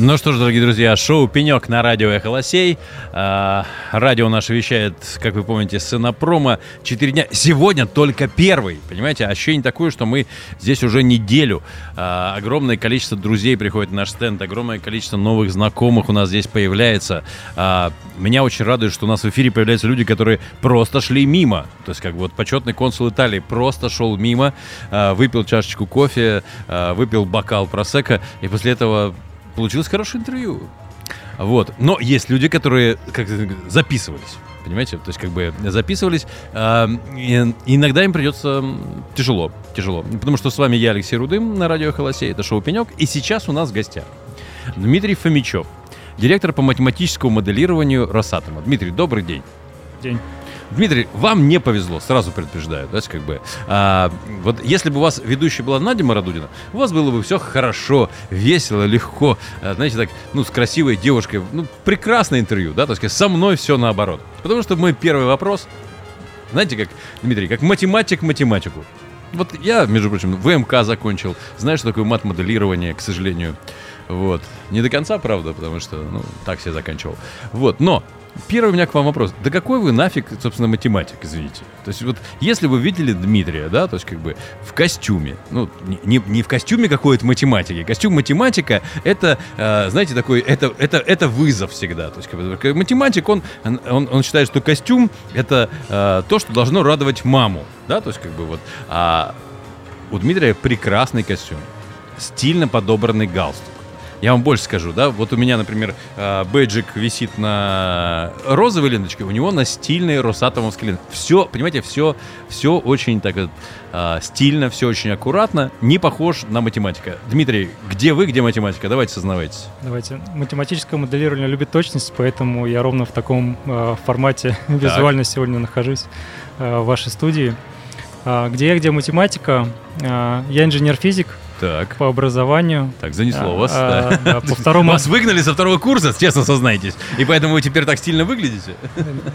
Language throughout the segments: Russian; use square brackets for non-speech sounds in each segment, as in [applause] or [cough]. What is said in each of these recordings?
Ну что ж, дорогие друзья, шоу «Пенек» на радио «Эхолосей». А, радио наше вещает, как вы помните, с Инопрома 4 дня. Сегодня только первый, понимаете? Ощущение такое, что мы здесь уже неделю. А, огромное количество друзей приходит на наш стенд, огромное количество новых знакомых у нас здесь появляется. А, меня очень радует, что у нас в эфире появляются люди, которые просто шли мимо. То есть, как бы вот почетный консул Италии просто шел мимо, а, выпил чашечку кофе, а, выпил бокал просека, и после этого получилось хорошее интервью. Вот. Но есть люди, которые как записывались. Понимаете? То есть, как бы записывались. И иногда им придется тяжело. Тяжело. Потому что с вами я, Алексей Рудым, на радио Холосей. Это шоу Пенек. И сейчас у нас в гостях Дмитрий Фомичев, директор по математическому моделированию Росатома. Дмитрий, добрый день. День. Дмитрий, вам не повезло, сразу предупреждаю, да, как бы. А, вот если бы у вас ведущая была Надя Марадудина, у вас было бы все хорошо, весело, легко, а, знаете, так, ну, с красивой девушкой, ну, прекрасное интервью, да, то есть со мной все наоборот. Потому что мой первый вопрос, знаете, как, Дмитрий, как математик математику. Вот я, между прочим, ВМК закончил, знаешь, что такое мат-моделирование, к сожалению. Вот. Не до конца, правда, потому что, ну, так все заканчивал. Вот, но Первый у меня к вам вопрос. Да какой вы нафиг, собственно, математик, извините? То есть вот если вы видели Дмитрия, да, то есть как бы в костюме, ну, не, не в костюме какой-то математики, костюм математика, это, э, знаете, такой, это, это, это вызов всегда. То есть как бы, математик, он, он, он считает, что костюм это э, то, что должно радовать маму, да, то есть как бы вот. А у Дмитрия прекрасный костюм, стильно подобранный галстук я вам больше скажу, да, вот у меня, например, э, бэджик висит на розовой ленточке, у него на стильной росатомовской ленточке. Все, понимаете, все, все очень так вот э, стильно, все очень аккуратно, не похож на математика. Дмитрий, где вы, где математика? Давайте сознавайтесь. Давайте. Математическое моделирование любит точность, поэтому я ровно в таком э, формате [laughs] визуально сегодня нахожусь в вашей студии. Где я, где математика? Я инженер-физик, так. по образованию. Так, занесло а, вас, а, да. да. По второму... Вас выгнали со второго курса, честно сознайтесь. И поэтому вы теперь так стильно выглядите?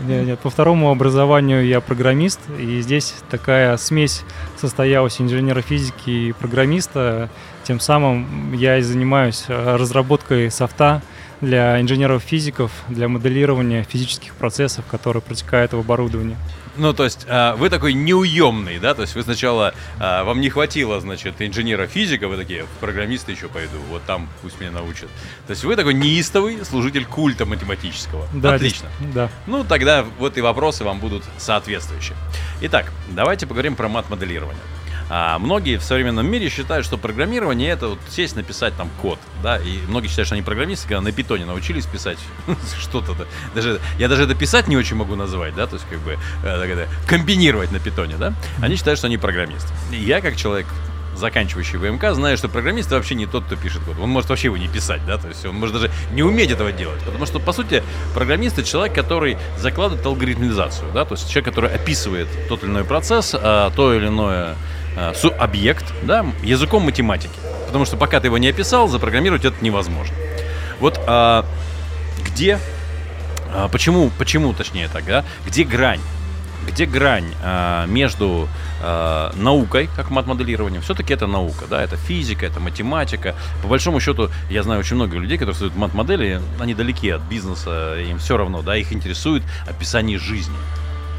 Нет, нет, по второму образованию я программист, и здесь такая смесь состоялась инженера физики и программиста. Тем самым я и занимаюсь разработкой софта для инженеров-физиков, для моделирования физических процессов, которые протекают в оборудовании. Ну, то есть э, вы такой неуемный, да? То есть вы сначала, э, вам не хватило, значит, инженера-физика, вы такие, программисты еще пойду, вот там пусть меня научат. То есть вы такой неистовый служитель культа математического. Да, Отлично. Да. Ну, тогда вот и вопросы вам будут соответствующие. Итак, давайте поговорим про мат-моделирование. А многие в современном мире считают, что программирование это вот сесть написать там код, да, и многие считают, что они программисты, когда на питоне научились писать [laughs] что-то, даже я даже это писать не очень могу называть, да, то есть как бы э, комбинировать на питоне, да, они считают, что они программисты. Я как человек заканчивающий ВМК, знаю, что программист вообще не тот, кто пишет код. Он может вообще его не писать, да, то есть он может даже не уметь этого делать. Потому что, по сути, программист это человек, который закладывает алгоритмизацию, да, то есть человек, который описывает тот или иной процесс, а, то или иное э, объект да, языком математики. Потому что пока ты его не описал, запрограммировать это невозможно. Вот а, где, а, почему, почему точнее так, да, где грань? Где грань а, между а, наукой, как мат-моделированием, все-таки это наука, да, это физика, это математика. По большому счету, я знаю очень много людей, которые создают мат-модели, они далеки от бизнеса, им все равно, да, их интересует описание жизни.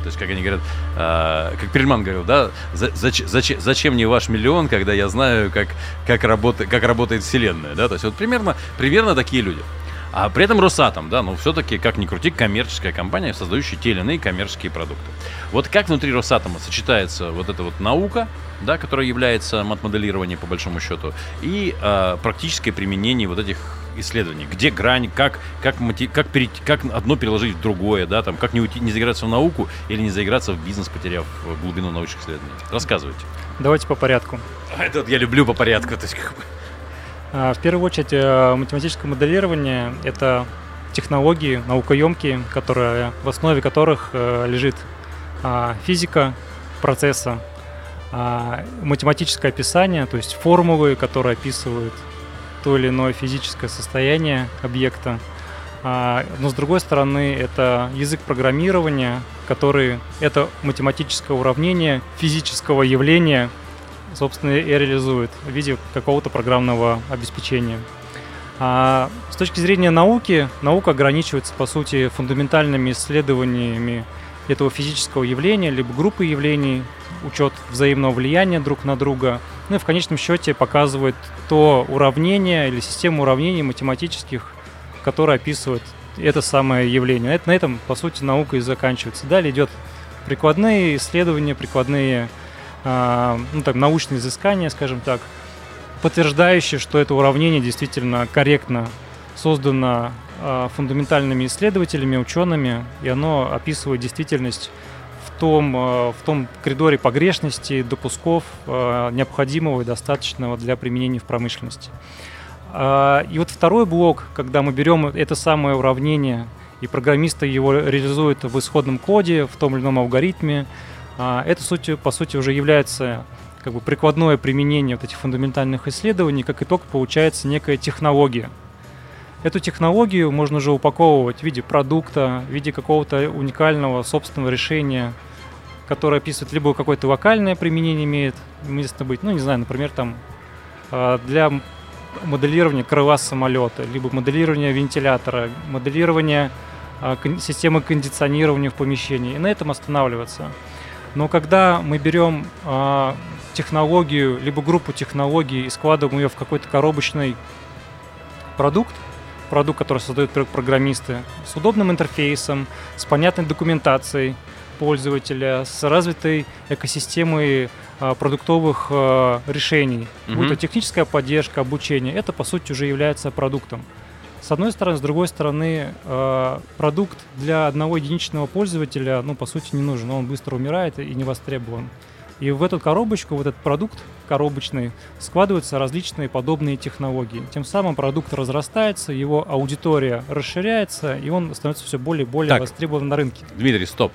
То есть, как они говорят, э, как Перельман говорил, да, за, зач, зач, зачем мне ваш миллион, когда я знаю, как, как, работа, как работает Вселенная, да, то есть вот примерно, примерно такие люди. А при этом Росатом, да, ну все-таки, как ни крути, коммерческая компания, создающая те или иные коммерческие продукты. Вот как внутри Росатома сочетается вот эта вот наука, да, которая является мат-моделированием по большому счету, и э, практическое применение вот этих исследований, где грань, как, как, мотив, как, перейти, как одно переложить в другое, да, там, как не, уйти, не заиграться в науку или не заиграться в бизнес, потеряв глубину научных исследований. Рассказывайте. Давайте по порядку. А, это вот я люблю по порядку. То есть. А, в первую очередь, э, математическое моделирование – это технологии наукоемкие, которые, в основе которых э, лежит а, физика процесса, математическое описание, то есть формулы, которые описывают то или иное физическое состояние объекта, А, но с другой стороны, это язык программирования, который это математическое уравнение физического явления, собственно, и реализует в виде какого-то программного обеспечения. А с точки зрения науки, наука ограничивается, по сути, фундаментальными исследованиями этого физического явления, либо группы явлений, учет взаимного влияния друг на друга, ну и в конечном счете показывает то уравнение или систему уравнений математических, которая описывает это самое явление. Это, на этом, по сути, наука и заканчивается. Далее идет прикладные исследования, прикладные э, ну, так, научные изыскания, скажем так, подтверждающие, что это уравнение действительно корректно создано фундаментальными исследователями, учеными, и оно описывает действительность в том, э, в том коридоре погрешности, допусков, э, необходимого и достаточного для применения в промышленности. Э, и вот второй блок, когда мы берем это самое уравнение, и программисты его реализуют в исходном коде, в том или ином алгоритме, это, суть, по сути, уже является как бы прикладное применение вот этих фундаментальных исследований, как итог получается некая технология. Эту технологию можно уже упаковывать в виде продукта, в виде какого-то уникального собственного решения, которое описывает либо какое-то локальное применение имеет место быть, ну не знаю, например, там а, для моделирования крыла самолета, либо моделирования вентилятора, моделирования а, системы кондиционирования в помещении, и на этом останавливаться. Но когда мы берем э, технологию, либо группу технологий и складываем ее в какой-то коробочный продукт, продукт, который создают программисты, с удобным интерфейсом, с понятной документацией пользователя, с развитой экосистемой э, продуктовых э, решений, mm-hmm. будь то техническая поддержка, обучение, это по сути уже является продуктом. С одной стороны, с другой стороны, э, продукт для одного единичного пользователя, ну, по сути, не нужен, он быстро умирает и не востребован. И в эту коробочку, в этот продукт коробочный, складываются различные подобные технологии. Тем самым продукт разрастается, его аудитория расширяется, и он становится все более и более так, востребован на рынке. Дмитрий, стоп.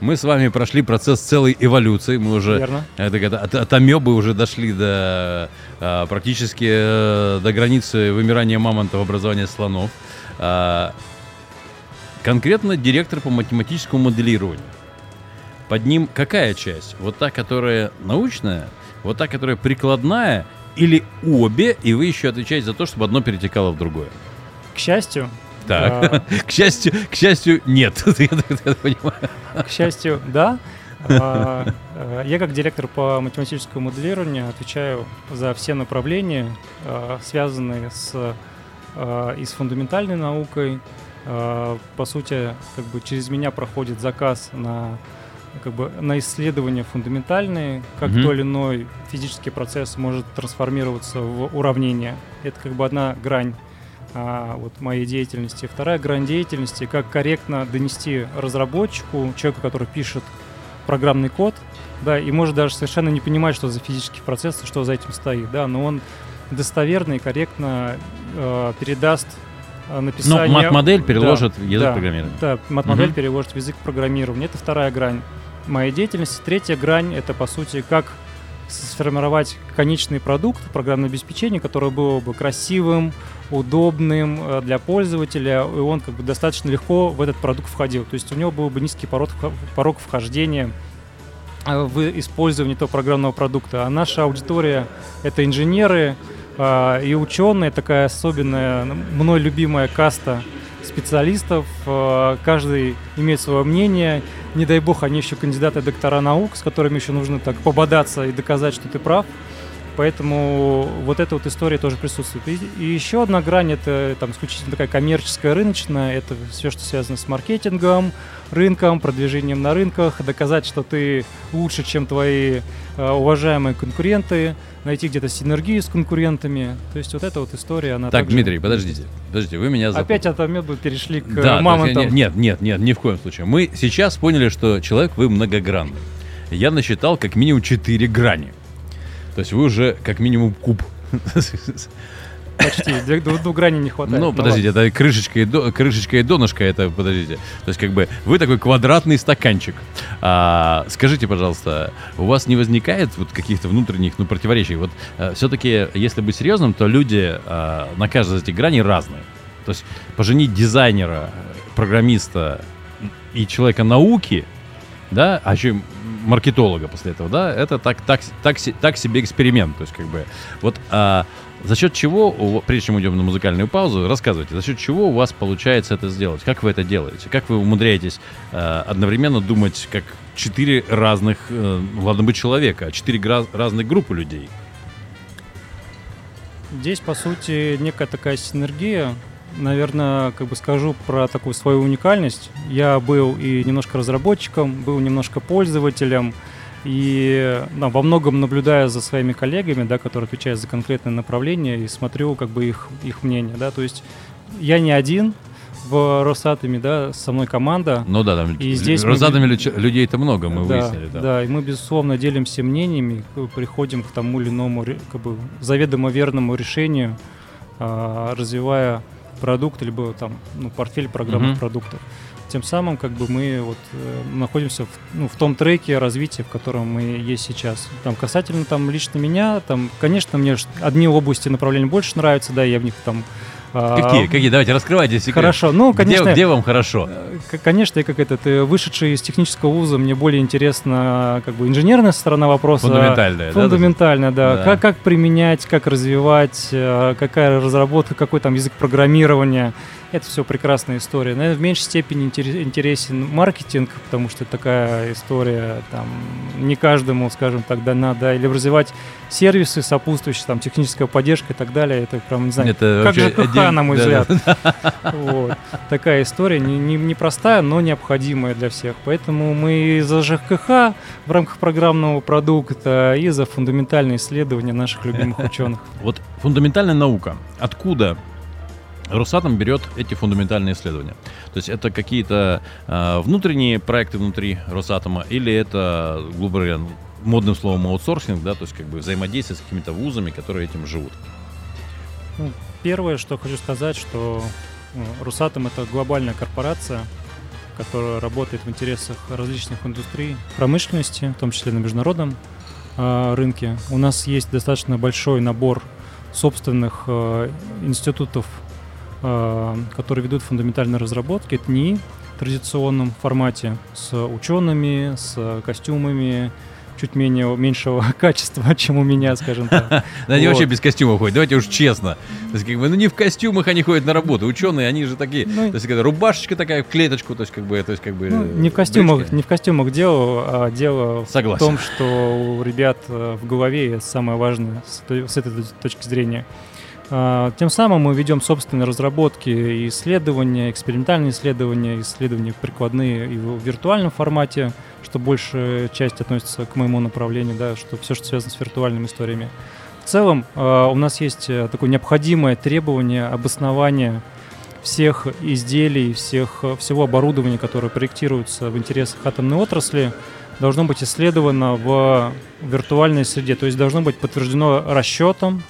Мы с вами прошли процесс целой эволюции. Мы уже Верно. Это, от, от амебы уже дошли до а, практически а, до границы вымирания мамонтов, образования слонов. А, конкретно директор по математическому моделированию. Под ним какая часть? Вот та, которая научная, вот та, которая прикладная, или обе, и вы еще отвечаете за то, чтобы одно перетекало в другое? К счастью, так. А... [laughs] К счастью, к счастью, нет. [laughs] К счастью, да. А, а, я как директор по математическому моделированию отвечаю за все направления, а, связанные с и с фундаментальной наукой. По сути, как бы через меня проходит заказ на как бы на исследования фундаментальные, как mm-hmm. то или иной физический процесс может трансформироваться в уравнение. Это как бы одна грань а, вот моей деятельности. Вторая грань деятельности, как корректно донести разработчику, человеку, который пишет программный код, да, и может даже совершенно не понимать, что за физический процесс, что за этим стоит, да, но он достоверно и корректно э, передаст э, написание... Ну, мат-модель переложит да, в язык да, программирования. Да, мат-модель угу. переложит в язык программирования. Это вторая грань моей деятельности. Третья грань — это, по сути, как сформировать конечный продукт программного обеспечения, которое было бы красивым, удобным э, для пользователя, и он как бы достаточно легко в этот продукт входил. То есть у него был бы низкий порог, порог вхождения э, в использование этого программного продукта. А наша аудитория — это инженеры э, и ученые, такая особенная, мной любимая каста специалистов. Каждый имеет свое мнение. Не дай бог, они еще кандидаты доктора наук, с которыми еще нужно так пободаться и доказать, что ты прав. Поэтому вот эта вот история тоже присутствует. И, и еще одна грань это там исключительно такая коммерческая, рыночная. Это все, что связано с маркетингом, рынком, продвижением на рынках, доказать, что ты лучше, чем твои э, уважаемые конкуренты, найти где-то синергию с конкурентами. То есть вот эта вот история, она Так, Дмитрий, подождите, подождите, вы меня запутали. Опять от Амеба перешли к да, мамонтам. Нет, нет, нет, ни в коем случае. Мы сейчас поняли, что человек вы многогранный. Я насчитал как минимум четыре грани. То есть вы уже как минимум куб. Почти, граней не хватает. Ну, подождите, это крышечка и, до, крышечка и донышко, это, подождите. То есть, как бы, вы такой квадратный стаканчик. А, скажите, пожалуйста, у вас не возникает вот каких-то внутренних, ну, противоречий? Вот а, все-таки, если быть серьезным, то люди а, на каждой из этих граней разные. То есть поженить дизайнера, программиста и человека науки, да, а и маркетолога после этого, да, это так, так, так, так себе эксперимент. То есть, как бы, вот а, за счет чего, прежде чем идем на музыкальную паузу, рассказывайте, за счет чего у вас получается это сделать? Как вы это делаете? Как вы умудряетесь э, одновременно думать как четыре разных, э, ладно бы человека, а четыре гра- разных группы людей? Здесь, по сути, некая такая синергия. Наверное, как бы скажу про такую свою уникальность. Я был и немножко разработчиком, был немножко пользователем, и ну, во многом наблюдая за своими коллегами, да, которые отвечают за конкретное направление, и смотрю как бы их, их мнение. Да. То есть я не один в Росатоме, да, со мной команда. Ну да, там И здесь мы Росатоме лю- людей-то много, мы да, выяснили, да. да, и мы, безусловно, делимся мнениями, к- приходим к тому или иному как бы, заведомо верному решению, а, развивая продукт, либо там, ну, портфель программных Мгм. продуктов. Тем самым как бы мы вот э, находимся в, ну, в том треке развития, в котором мы есть сейчас. Там касательно там лично меня, там, конечно, мне одни области направления больше нравятся, да, я в них там Какие, какие? Давайте, раскрывайте секрет. Хорошо, ну, Где- конечно, Где, вам хорошо? Э, Конечно, я как этот э, вышедший из технического вуза, мне более интересна как бы инженерная сторона вопроса. Фундаментальное, да? Фундаментально, да. Да. Как, как применять, как развивать, э, какая разработка, какой там язык программирования. Это все прекрасная история. Наверное, в меньшей степени интерес- интересен маркетинг, потому что такая история там не каждому, скажем так, дана, да, или развивать сервисы сопутствующие, там, техническая поддержка и так далее. Это прям, не знаю, Это как вообще ЖКХ, отдельно- на мой взгляд. Вот. Такая история, не, не, непростая, но необходимая для всех. Поэтому мы за ЖКХ в рамках программного продукта, и за фундаментальные исследования наших любимых [laughs] ученых. Вот фундаментальная наука. Откуда Росатом берет эти фундаментальные исследования? То есть это какие-то э, внутренние проекты внутри Росатома или это, грубо говоря, модным словом аутсорсинг, да, то есть как бы взаимодействие с какими-то вузами, которые этим живут. Первое, что хочу сказать, что ну, Русатом это глобальная корпорация, которая работает в интересах различных индустрий промышленности, в том числе на международном а, рынке. У нас есть достаточно большой набор собственных а, институтов, а, которые ведут фундаментальные разработки. Это в традиционном формате с учеными, с костюмами, чуть менее, меньшего [laughs] качества, чем у меня, скажем так. [laughs] Они вообще без костюмов ходят, давайте уж честно. То есть, как бы, ну не в костюмах они ходят на работу. Ученые, они же такие. Ну, то есть, когда рубашечка такая в клеточку, то есть, как бы, то есть, как бы. Ну, э, не в костюмах, брючки. не в костюмах дело, а дело Согласен. в том, что у ребят э, в голове самое важное с этой точки зрения. А, Тем самым мы ведем собственные разработки и исследования, экспериментальные исследования, исследования прикладные и в виртуальном формате, что большая часть относится к моему направлению, да, что все, что связано с виртуальными историями. В целом а, у нас есть э, такое необходимое требование обоснования всех изделий, всех, всего оборудования, которое проектируется в интересах атомной отрасли, должно быть исследовано в виртуальной среде, то есть должно быть подтверждено расчетом,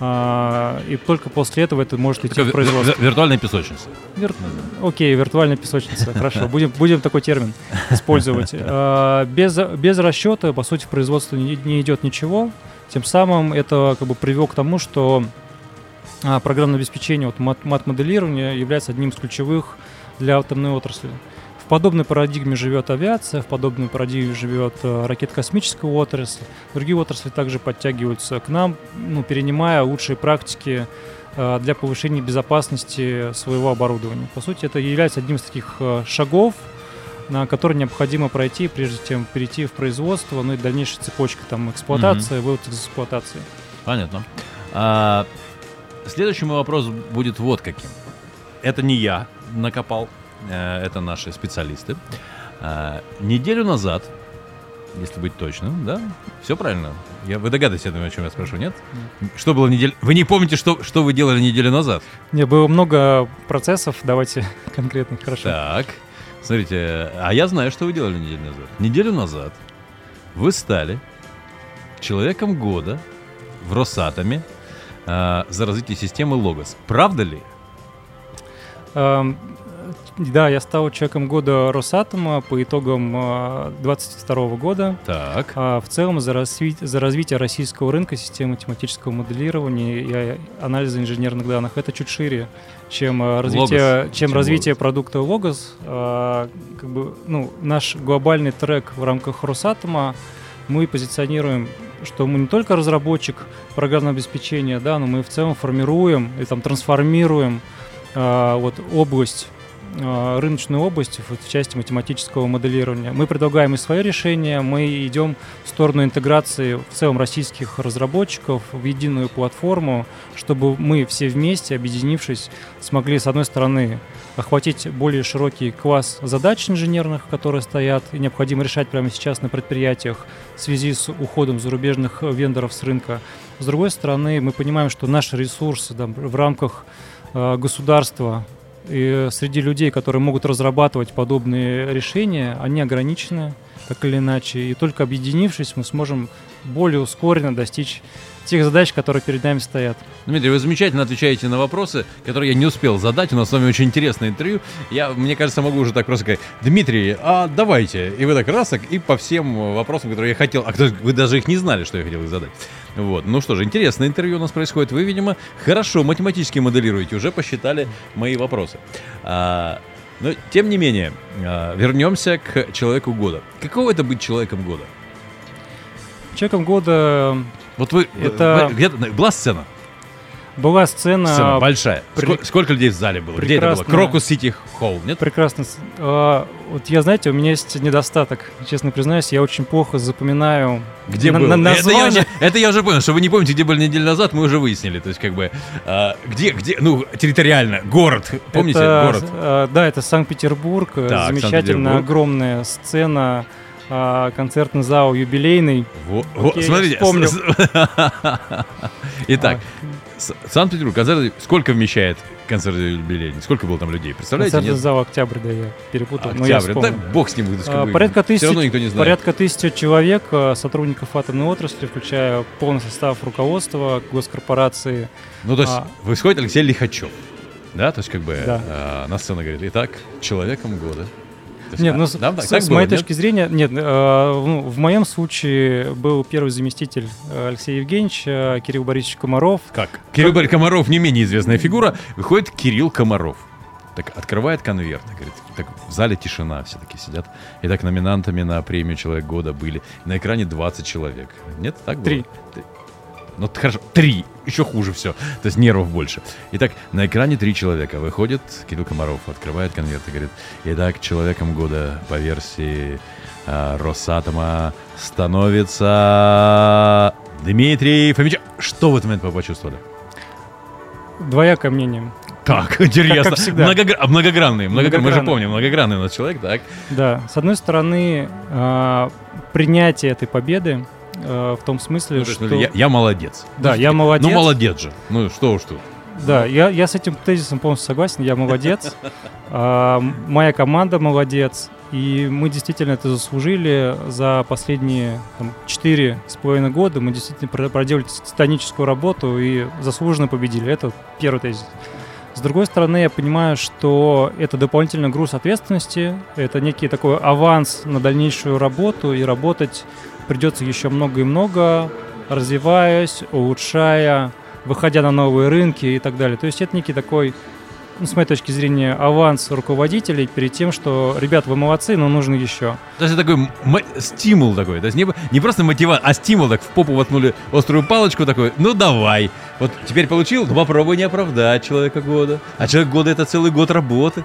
а, и только после этого это может идти в производство. ви- виртуальная песочница. Вир- Окей, виртуальная песочница, хорошо, [laughs] будем, будем такой термин использовать. [laughs] А, Без, без расчета, по сути, в производство не, не идет ничего, тем самым это как бы привело к тому, что а, программное обеспечение, вот мат- мат-моделирование является одним из ключевых для атомной отрасли. Подобной парадигме живет авиация, в подобной парадигме живет э, ракет-космическая отрасль. Другие отрасли также подтягиваются к нам, ну, перенимая лучшие практики э, для повышения безопасности своего оборудования. По сути, это является одним из таких э, шагов, на который необходимо пройти, прежде чем перейти в производство, ну и дальнейшая цепочка там эксплуатации, вывод из эксплуатации. Понятно. А, следующий мой вопрос будет вот каким. Это не я накопал, это наши специалисты. А, неделю назад, если быть точным, да? Все правильно? Я, вы догадываетесь, я думаю, о чем я спрошу, нет? Что было неделю... Вы не помните, что, что вы делали неделю назад? Не, было много процессов, давайте [laughs] конкретно, хорошо. Так, смотрите, а я знаю, что вы делали неделю назад. Неделю назад вы стали человеком года в Росатоме а, за развитие системы Логос. Правда ли? Да, я стал человеком года Росатома по итогам 2022 года. Так. А, в целом за, разви... за развитие российского рынка системы тематического моделирования и анализа инженерных данных это чуть шире, чем а, развитие, Logos, чем чем развитие Logos. продукта Logos. А, как бы, ну, наш глобальный трек в рамках Росатома мы позиционируем, что мы не только разработчик программного обеспечения, да, но мы в целом формируем и там трансформируем а, вот область а, рыночную область в части математического моделирования. Мы предлагаем и свои решения, мы идем в сторону интеграции в целом российских разработчиков в единую платформу, чтобы мы все вместе, объединившись, смогли, с одной стороны, охватить более широкий класс задач инженерных, которые стоят и необходимо решать прямо сейчас на предприятиях в связи с уходом зарубежных вендоров с рынка. С другой стороны, мы понимаем, что наши ресурсы да, в рамках э, государства и среди людей, которые могут разрабатывать подобные решения, они ограничены, так или иначе. И только объединившись, мы сможем более ускоренно достичь тех задач, которые перед нами стоят. Дмитрий, вы замечательно отвечаете на вопросы, которые я не успел задать. У нас с вами очень интересное интервью. Я, мне кажется, могу уже так просто сказать, Дмитрий, а давайте. И вы так раз, так, и по всем вопросам, которые я хотел, а кто- вы даже их не знали, что я хотел их задать. Вот. Ну что же, интересное интервью у нас происходит. Вы, видимо, хорошо математически моделируете, уже посчитали мои вопросы. А, но, тем не менее, а, вернемся к человеку года. Каково это быть человеком года? Человеком года Вот вы, Это- где-то была сцена? была сцена, Сцена большая. при- Сколько, сколько людей в зале было? Где это было? прекрасно. Крокус Сити Холл, нет? прекрасно. а, вот я, знаете, у меня есть недостаток, честно признаюсь, я очень плохо запоминаю Где на- был? на- это, я уже, это я уже понял, что вы не помните, где были неделю назад, мы уже выяснили. То есть, как бы, а, где, где, ну, территориально, город, помните, Это, город? а, да, это Санкт-Петербург, Так, замечательная Санкт-Петербург. огромная сцена, а, концертный зал юбилейный. Во- во- окей, смотрите. вспомнил. [laughs] Итак, С- Санкт-Петербург, концерт, сколько вмещает концерт юбилейный? Сколько было там людей? Представляете? Концертный Нет? зал Октябрь, да, я перепутал. но я Октябрь. Да, бог с ним. А, Порядка Все тысячи, равно никто не знает. порядка тысячи человек, а, сотрудников атомной отрасли, включая полный состав руководства госкорпорации. Ну, то есть, А. выходит Алексей Лихачев. Да, то есть, как бы, Да. а, на сцену говорит, итак, человеком года. Есть, Нет, ну, с, да, с- так с было, моей нет? точки зрения, нет, э, ну, в моем случае был первый заместитель э, Алексей Евгеньевич, э, Кирилл Борисович Комаров. Как? Кирилл Борис Комаров не менее известная фигура. Выходит Кирилл Комаров. Так открывает конверт. Говорит, так в зале тишина, все таки сидят. И так номинантами на премию Человек года были. На экране 20 человек. Нет, так было? Три. Ну, хорошо, три. Еще хуже все. То есть нервов больше. Итак, на экране три человека. Выходит Кирилл Комаров, открывает конверт и говорит, итак, человеком года по версии а, Росатома становится Дмитрий Фомич. Что в этот момент вы почувствовали? Двоякое мнение. Так, интересно. как всегда. Многогра- многогранный, многогранный. Мы же помним, многогранный у нас человек, так. Да, с одной стороны, э, принятие этой победы э, в том смысле, Ну, есть, что... ну, я, я молодец. Да, я молодец. Ну, молодец же. Ну, что уж тут. Да, я, я с этим тезисом полностью согласен, я молодец. [laughs] А, моя команда молодец. И мы действительно это заслужили за последние четыре с половиной года. Мы действительно про- проделали титаническую работу и заслуженно победили. Это первый тезис. С другой стороны, я понимаю, что это дополнительный груз ответственности, это некий такой аванс на дальнейшую работу, и работать придется еще много и много, развиваясь, улучшая, выходя на новые рынки и так далее. То есть это некий такой, ну, с моей точки зрения, аванс руководителей перед тем, что, ребят, вы молодцы, но нужно еще. То есть это такой стимул такой. То есть не, не просто мотивация, а стимул. Так в попу воткнули острую палочку такой. Ну давай. Вот теперь получил, ну попробуй не оправдать человека года. А человек года это целый год работы.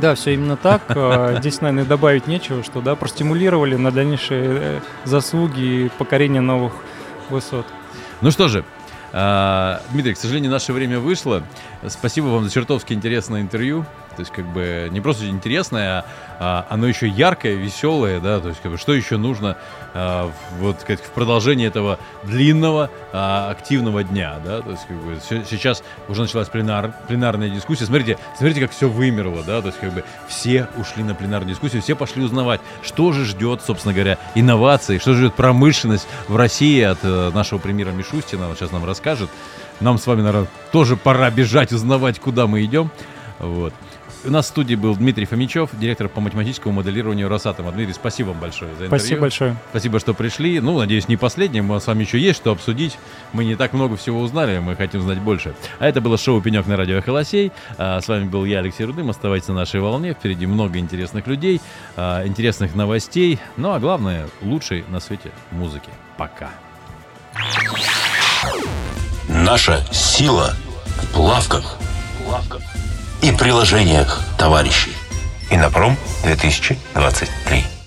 Да, все именно так. А, Здесь, наверное, добавить нечего, что да, простимулировали на дальнейшие э, заслуги и покорение новых высот. Ну что же, а, Дмитрий, к сожалению, наше время вышло. Спасибо вам за чертовски интересное интервью. То есть, как бы, не просто интересное, а, оно еще яркое, веселое, да, то есть, как бы, что еще нужно а, вот, как в продолжении этого длинного, а, активного дня, да, то есть, как бы, се- сейчас уже началась пленар, пленарная дискуссия. Смотрите, смотрите, как все вымерло, да, то есть, как бы, все ушли на пленарную дискуссию, все пошли узнавать, что же ждет, собственно говоря, инновации, что ждет промышленность в России от э, нашего премьера Мишустина, он сейчас нам расскажет. Нам с вами, наверное, тоже пора бежать, узнавать, куда мы идем. Вот. У нас в студии был Дмитрий Фомичев, директор по математическому моделированию Росатома. Дмитрий, спасибо вам большое за интервью. Спасибо большое. Спасибо, что пришли. Ну, надеюсь, не последним. У нас с вами еще есть что обсудить. Мы не так много всего узнали, мы хотим знать больше. А это было шоу «Пенек» на радио «Холосей». А, с вами был я, Алексей Рудым. Оставайтесь на нашей волне. Впереди много интересных людей, а, интересных новостей. Ну, а главное, лучшей на свете музыки. Пока. Наша сила в плавках и приложениях товарищей. Инопром 2023.